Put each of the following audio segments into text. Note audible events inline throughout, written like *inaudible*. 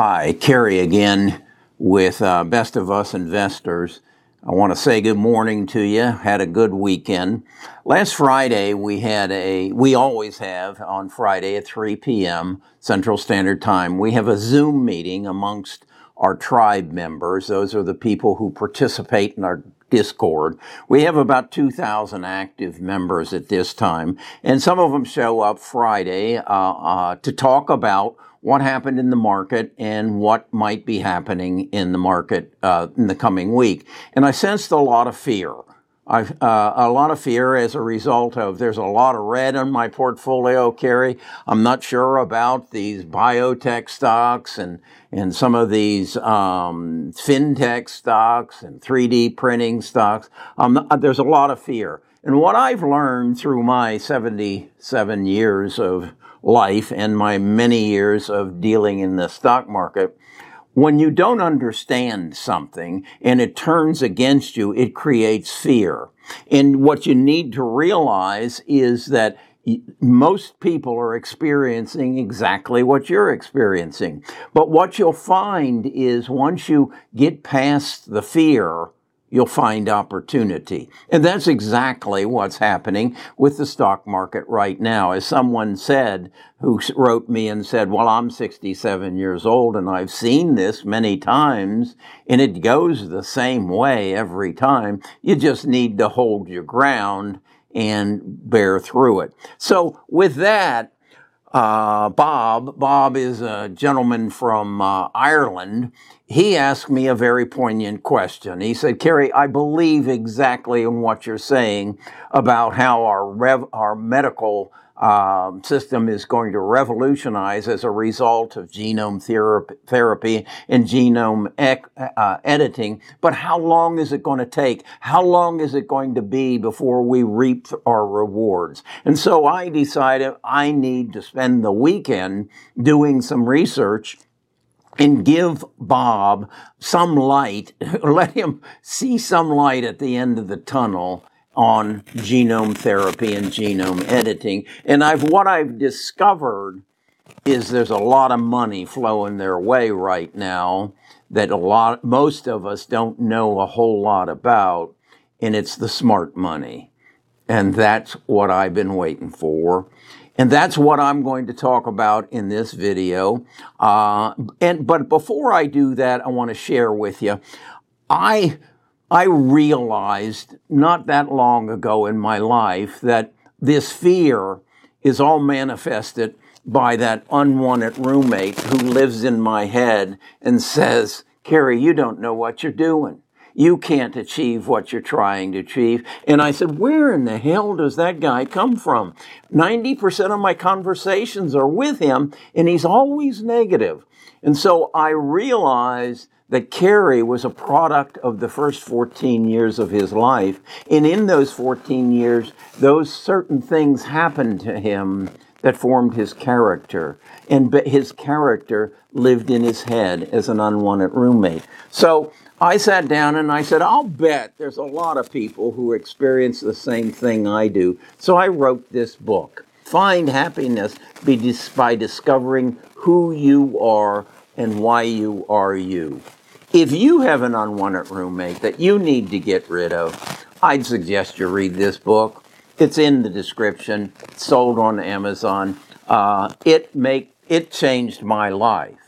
Hi, Kerry again with uh, Best of Us Investors. I want to say good morning to you. Had a good weekend. Last Friday we had a, we always have on Friday at 3 p.m. Central Standard Time, we have a Zoom meeting amongst our tribe members. Those are the people who participate in our Discord. We have about 2,000 active members at this time, and some of them show up Friday uh, uh, to talk about what happened in the market and what might be happening in the market uh, in the coming week. And I sensed a lot of fear. Uh, a lot of fear as a result of there's a lot of red on my portfolio, Kerry. I'm not sure about these biotech stocks and, and some of these um, fintech stocks and 3D printing stocks. Um, there's a lot of fear. And what I've learned through my 77 years of life and my many years of dealing in the stock market, when you don't understand something and it turns against you, it creates fear. And what you need to realize is that most people are experiencing exactly what you're experiencing. But what you'll find is once you get past the fear, you'll find opportunity. And that's exactly what's happening with the stock market right now. As someone said, who wrote me and said, well, I'm 67 years old and I've seen this many times and it goes the same way every time. You just need to hold your ground and bear through it. So with that, uh, Bob, Bob is a gentleman from uh, Ireland. He asked me a very poignant question. He said, Kerry, I believe exactly in what you're saying about how our, rev- our medical um, system is going to revolutionize as a result of genome therapy and genome uh, editing. But how long is it going to take? How long is it going to be before we reap our rewards? And so I decided I need to spend the weekend doing some research and give Bob some light, *laughs* let him see some light at the end of the tunnel on genome therapy and genome editing. And I've, what I've discovered is there's a lot of money flowing their way right now that a lot, most of us don't know a whole lot about. And it's the smart money. And that's what I've been waiting for. And that's what I'm going to talk about in this video. Uh, and, but before I do that, I want to share with you, I I realized not that long ago in my life that this fear is all manifested by that unwanted roommate who lives in my head and says, Kerry, you don't know what you're doing. You can't achieve what you're trying to achieve. And I said, Where in the hell does that guy come from? 90% of my conversations are with him, and he's always negative. And so I realized that Kerry was a product of the first 14 years of his life. And in those 14 years, those certain things happened to him that formed his character. And his character lived in his head as an unwanted roommate. So I sat down and I said, I'll bet there's a lot of people who experience the same thing I do. So I wrote this book. Find happiness by discovering who you are and why you are you. If you have an unwanted roommate that you need to get rid of, I'd suggest you read this book. It's in the description. Sold on Amazon. Uh, it make it changed my life.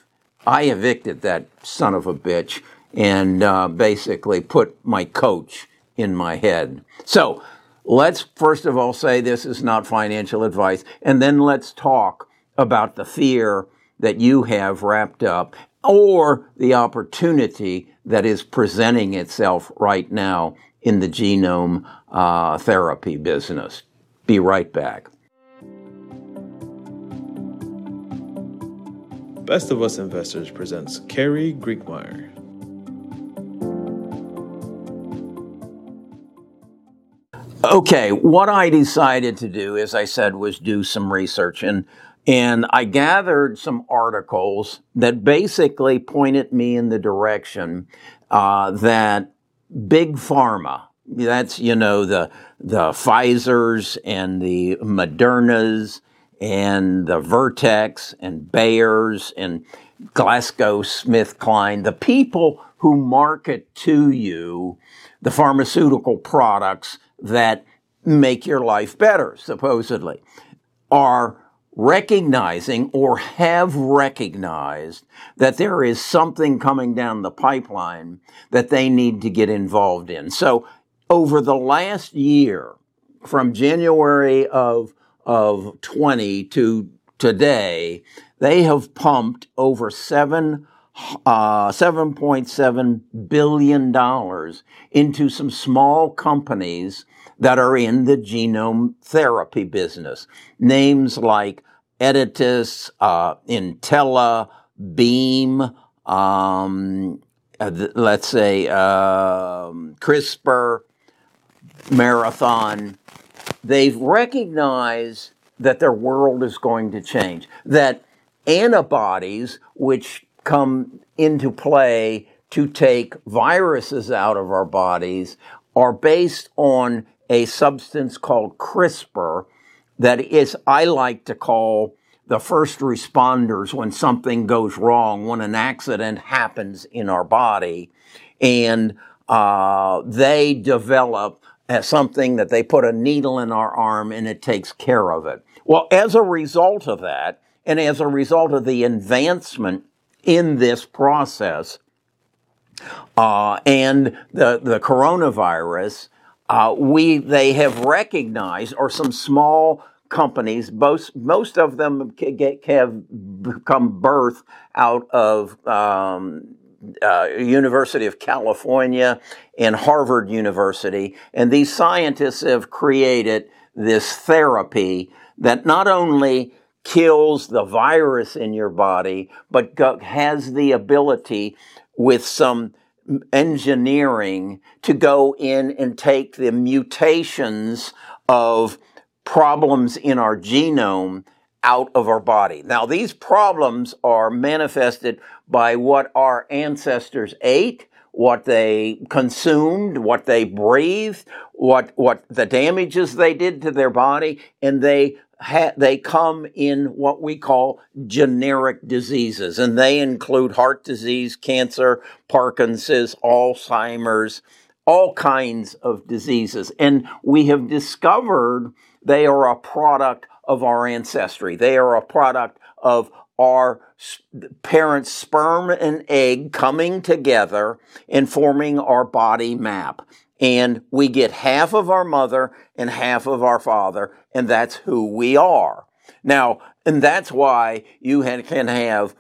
I evicted that son of a bitch and uh, basically put my coach in my head. So let's first of all say this is not financial advice, and then let's talk about the fear that you have wrapped up or the opportunity that is presenting itself right now in the genome uh, therapy business. Be right back. Best of Us Investors presents Kerry Griegmeier. Okay, what I decided to do, as I said, was do some research. And and I gathered some articles that basically pointed me in the direction uh, that big pharma, that's, you know, the, the Pfizer's and the Moderna's and the Vertex and Bayer's and GlaxoSmithKline, the people who market to you the pharmaceutical products that make your life better, supposedly, are recognizing or have recognized that there is something coming down the pipeline that they need to get involved in. So over the last year, from January of, of 20 to today, they have pumped over seven uh, $7.7 billion into some small companies that are in the genome therapy business. Names like Editas, uh, Intellia, Beam, um, uh, let's say um, CRISPR, Marathon. They've recognized that their world is going to change. That antibodies, which come into play to take viruses out of our bodies, are based on a substance called CRISPR that is, I like to call the first responders when something goes wrong, when an accident happens in our body, and uh, they develop something that they put a needle in our arm and it takes care of it. Well, as a result of that, and as a result of the advancement in this process, uh, and the, the coronavirus, uh, we they have recognized, or some small companies, most most of them have become birth out of um, uh, University of California and Harvard University, and these scientists have created this therapy that not only kills the virus in your body, but has the ability with some engineering to go in and take the mutations of problems in our genome out of our body. Now, these problems are manifested by what our ancestors ate, what they consumed, what they breathed, what, what the damages they did to their body, and they ha- they come in what we call generic diseases, and they include heart disease, cancer, Parkinson's, Alzheimer's, all kinds of diseases. And we have discovered they are a product of our ancestry. They are a product of our parents' sperm and egg coming together and forming our body map and we get half of our mother and half of our father, and that's who we are. Now, and that's why you can have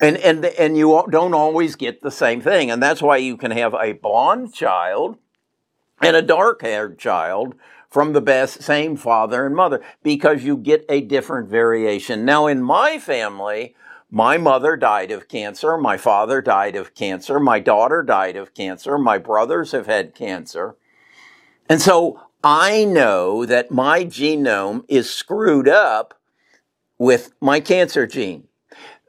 and and and you don't always get the same thing, and that's why you can have a blonde child and a dark-haired child from the best same father and mother because you get a different variation. Now, in my family, my mother died of cancer. My father died of cancer. My daughter died of cancer. My brothers have had cancer. And so I know that my genome is screwed up with my cancer gene.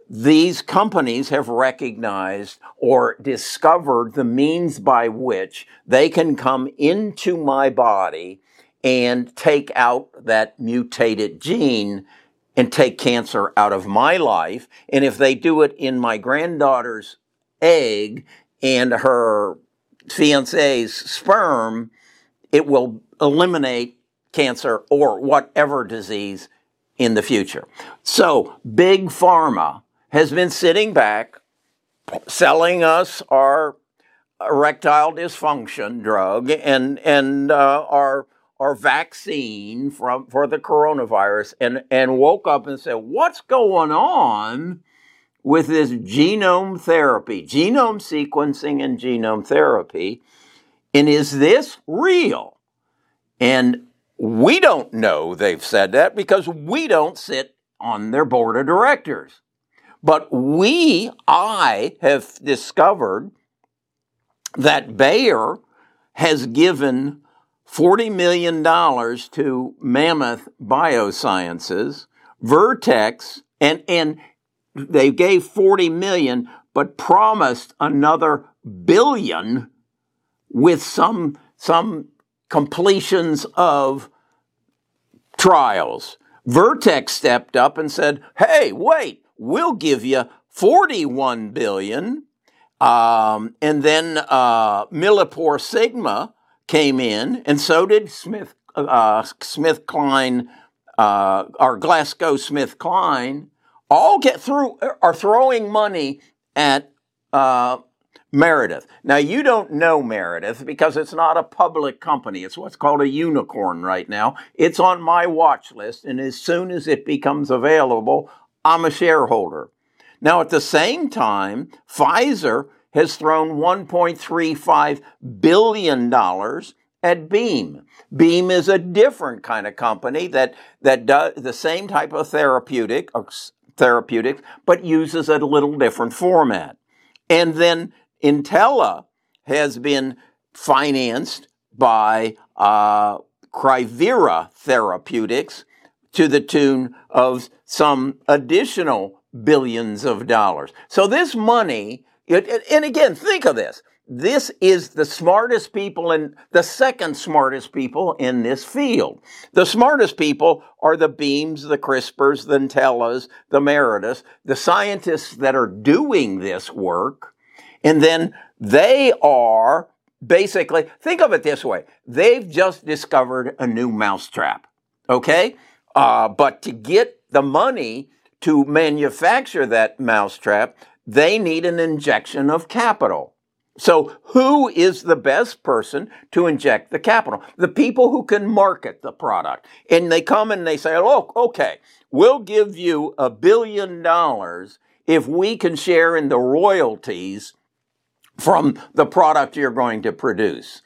These companies have recognized or discovered the means by which they can come into my body and take out that mutated gene and take cancer out of my life. And if they do it in my granddaughter's egg and her fiance's sperm, it will eliminate cancer or whatever disease in the future. So, Big Pharma has been sitting back selling us our erectile dysfunction drug and, and uh, our our vaccine from for the coronavirus and and woke up and said, "What's going on with this genome therapy, genome sequencing and genome therapy? And is this real?" And we don't know they've said that because we don't sit on their board of directors. But we, I have discovered that Bayer has given $40 million to Mammoth Biosciences, Vertex, and, and they gave 40 million, but promised another billion with some, some completions of trials. Vertex stepped up and said, Hey, wait, we'll give you 41 billion. Um, and then uh, Millipore Sigma came in, and so did Smith uh, Smith Kline, uh, or GlaxoSmithKline. all get through are throwing money at uh, Meredith. Now you don't know Meredith because it's not a public company. It's what's called a unicorn right now. It's on my watch list, and as soon as it becomes available, I'm a shareholder. Now, at the same time, Pfizer has thrown $1.35 billion at Beam. Beam is a different kind of company that, that does the same type of therapeutic, or but uses a little different format. And then Intellia has been financed by uh, Crivera Therapeutics to the tune of some additional billions of dollars. So this money, and again, think of this. This is the smartest people and the second smartest people in this field. The smartest people are the Beams, the CRISPRs, the Intellias, the Merediths, the scientists that are doing this work. And then they are basically, think of it this way. They've just discovered a new mousetrap. Okay? Uh, but to get the money to manufacture that mousetrap, they need an injection of capital. So, who is the best person to inject the capital? The people who can market the product. And they come and they say, oh, okay, we'll give you a billion dollars if we can share in the royalties from the product you're going to produce.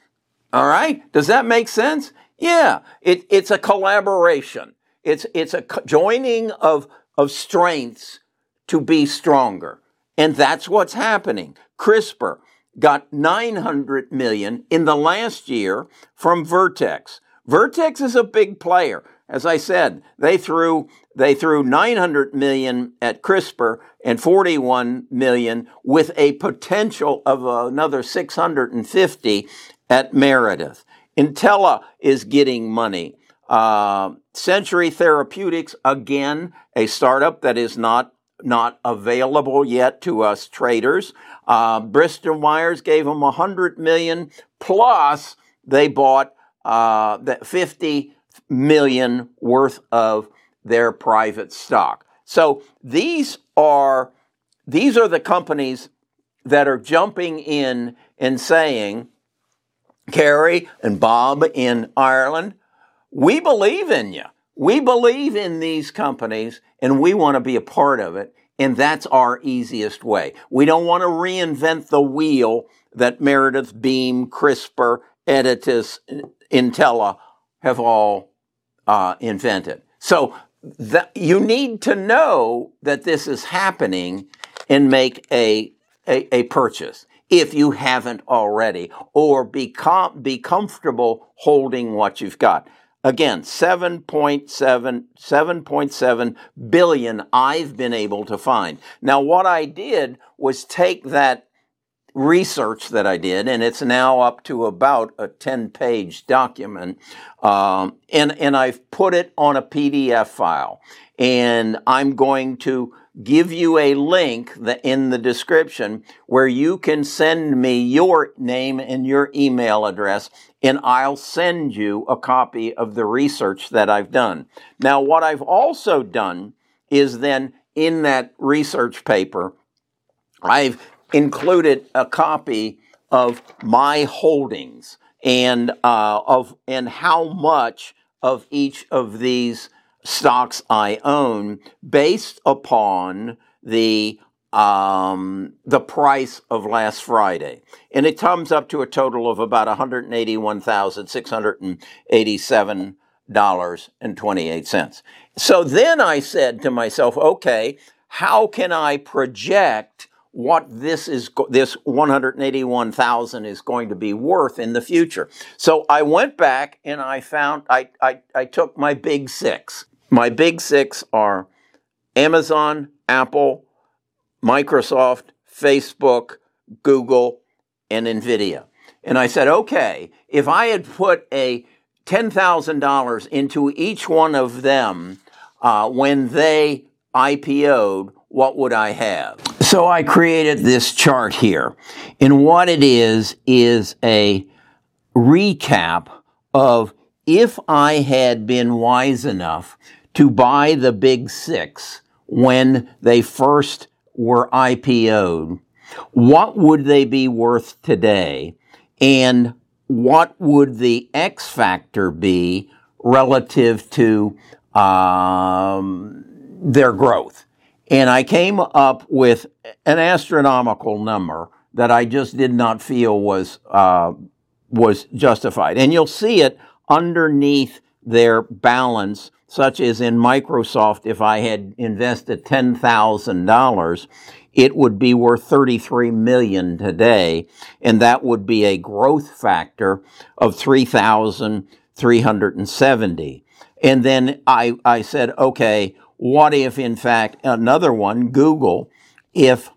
All right? Does that make sense? Yeah, it, it's a collaboration. It's, it's a joining of, of strengths to be stronger. And that's what's happening. CRISPR, got 900 million in the last year from Vertex. Vertex is a big player. As I said, they threw they threw 900 million at CRISPR and 41 million with a potential of another 650 at Meredith. Intellia is getting money. Uh, Century Therapeutics, again, a startup that is not not available yet to us traders. Uh, Bristol Myers gave them 100 million plus they bought uh, 50 million worth of their private stock. So these are these are the companies that are jumping in and saying, Kerry and Bob in Ireland, we believe in you. We believe in these companies and we want to be a part of it. And that's our easiest way. We don't want to reinvent the wheel that Meredith Beam, CRISPR, Editas, Intellia have all uh, invented. So that, you need to know that this is happening and make a, a, a purchase if you haven't already, or be, com- be comfortable holding what you've got. Again, 7.7, 7.7 billion I've been able to find. Now, what I did was take that research that I did, and it's now up to about a 10 page document, um, and, and I've put it on a PDF file. And I'm going to give you a link in the description where you can send me your name and your email address and I'll send you a copy of the research that I've done. Now, what I've also done is then in that research paper, I've included a copy of my holdings and uh, of and how much of each of these stocks I own based upon the um, the price of last Friday. And it comes up to a total of about $181,687.28. So then I said to myself, okay, how can I project what this is this 181,000 is going to be worth in the future. So I went back and I found I, I, I took my big six. My big six are Amazon, Apple, Microsoft, Facebook, Google, and NVIDIA. And I said, okay, if I had put a $10,000 into each one of them uh, when they IPO'd, what would I have? So I created this chart here. And what it is, is a recap of if I had been wise enough to buy the big six when they first were IPO'd, what would they be worth today? And what would the X factor be relative to um, their growth? And I came up with an astronomical number that I just did not feel was uh, was justified. And you'll see it underneath their balance, such as in Microsoft, if I had invested $10,000, it would be worth 33 million today, and that would be a growth factor of 3,370. And then I, I said, okay, what if in fact another one, Google, if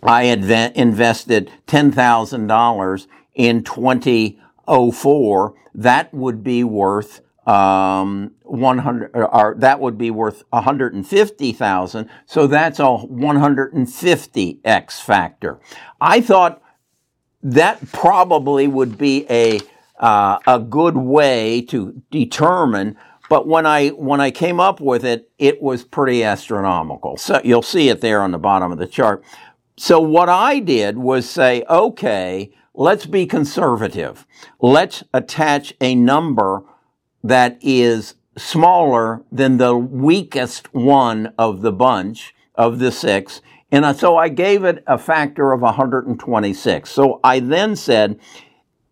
I had invested $10,000 in 2004, that would be worth um, 100 or that would be worth 150,000 so that's a 150x factor. I thought that probably would be a uh, a good way to determine but when i when i came up with it it was pretty astronomical. So you'll see it there on the bottom of the chart. So what i did was say okay let's be conservative. Let's attach a number that is smaller than the weakest one of the bunch of the six. And so I gave it a factor of 126. So I then said,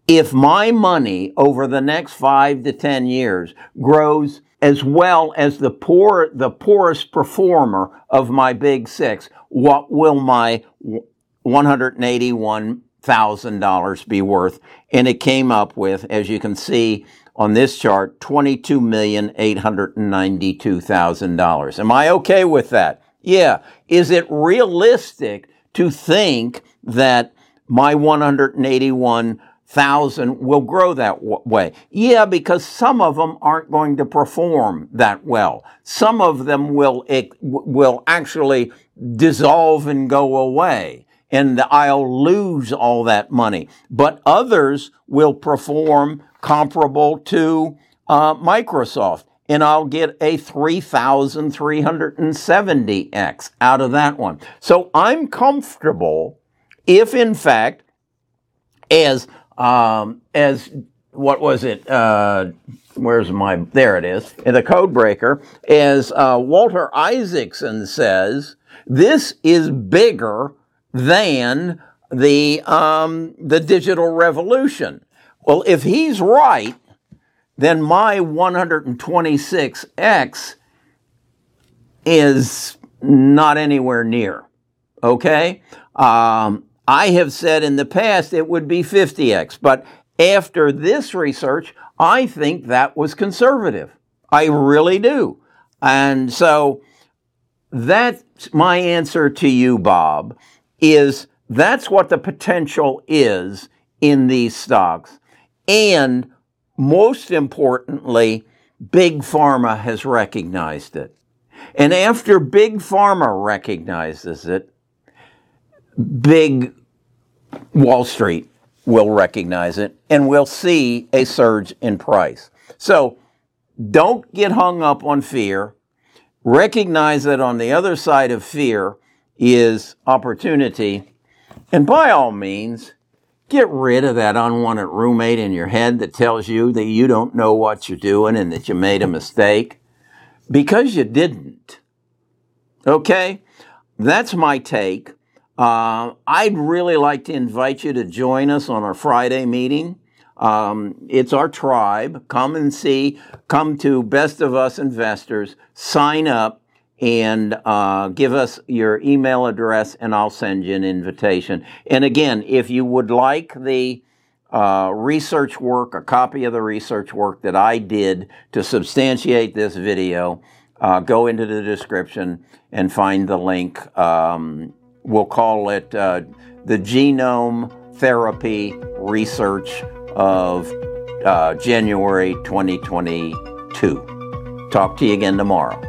if my money over the next five to 10 years grows as well as the poor, the poorest performer of my big six, what will my $181,000 be worth? And it came up with, as you can see, on this chart, $22,892,000. Am I okay with that? Yeah. Is it realistic to think that my 181,000 will grow that way? Yeah, because some of them aren't going to perform that well. Some of them will, it will actually dissolve and go away and I'll lose all that money. But others will perform comparable to uh, Microsoft, and I'll get a 3,370x out of that one. So I'm comfortable if, in fact, as um, as what was it? Uh, where's my? There it is. In the code breaker, as uh, Walter Isaacson says, this is bigger than the um, the digital revolution. Well, if he's right, then my 126x is not anywhere near. Okay? Um, I have said in the past it would be 50x, but after this research, I think that was conservative. I really do. And so that's my answer to you, Bob, is that's what the potential is in these stocks. And most importantly, Big Pharma has recognized it. And after Big Pharma recognizes it, Big Wall Street will recognize it and we'll see a surge in price. So don't get hung up on fear. Recognize that on the other side of fear is opportunity. And by all means, Get rid of that unwanted roommate in your head that tells you that you don't know what you're doing and that you made a mistake because you didn't. Okay? That's my take. Uh, I'd really like to invite you to join us on our Friday meeting. Um, it's our tribe. Come and see. Come to Best of Us Investors. Sign up and uh, give us your email address, and I'll send you an invitation. And again, if you would like the uh, research work, a copy of the research work that I did to substantiate this video, uh, go into the description and find the link. Um, we'll call it uh, the Genome Therapy Research of uh, January 2022. Talk to you again tomorrow.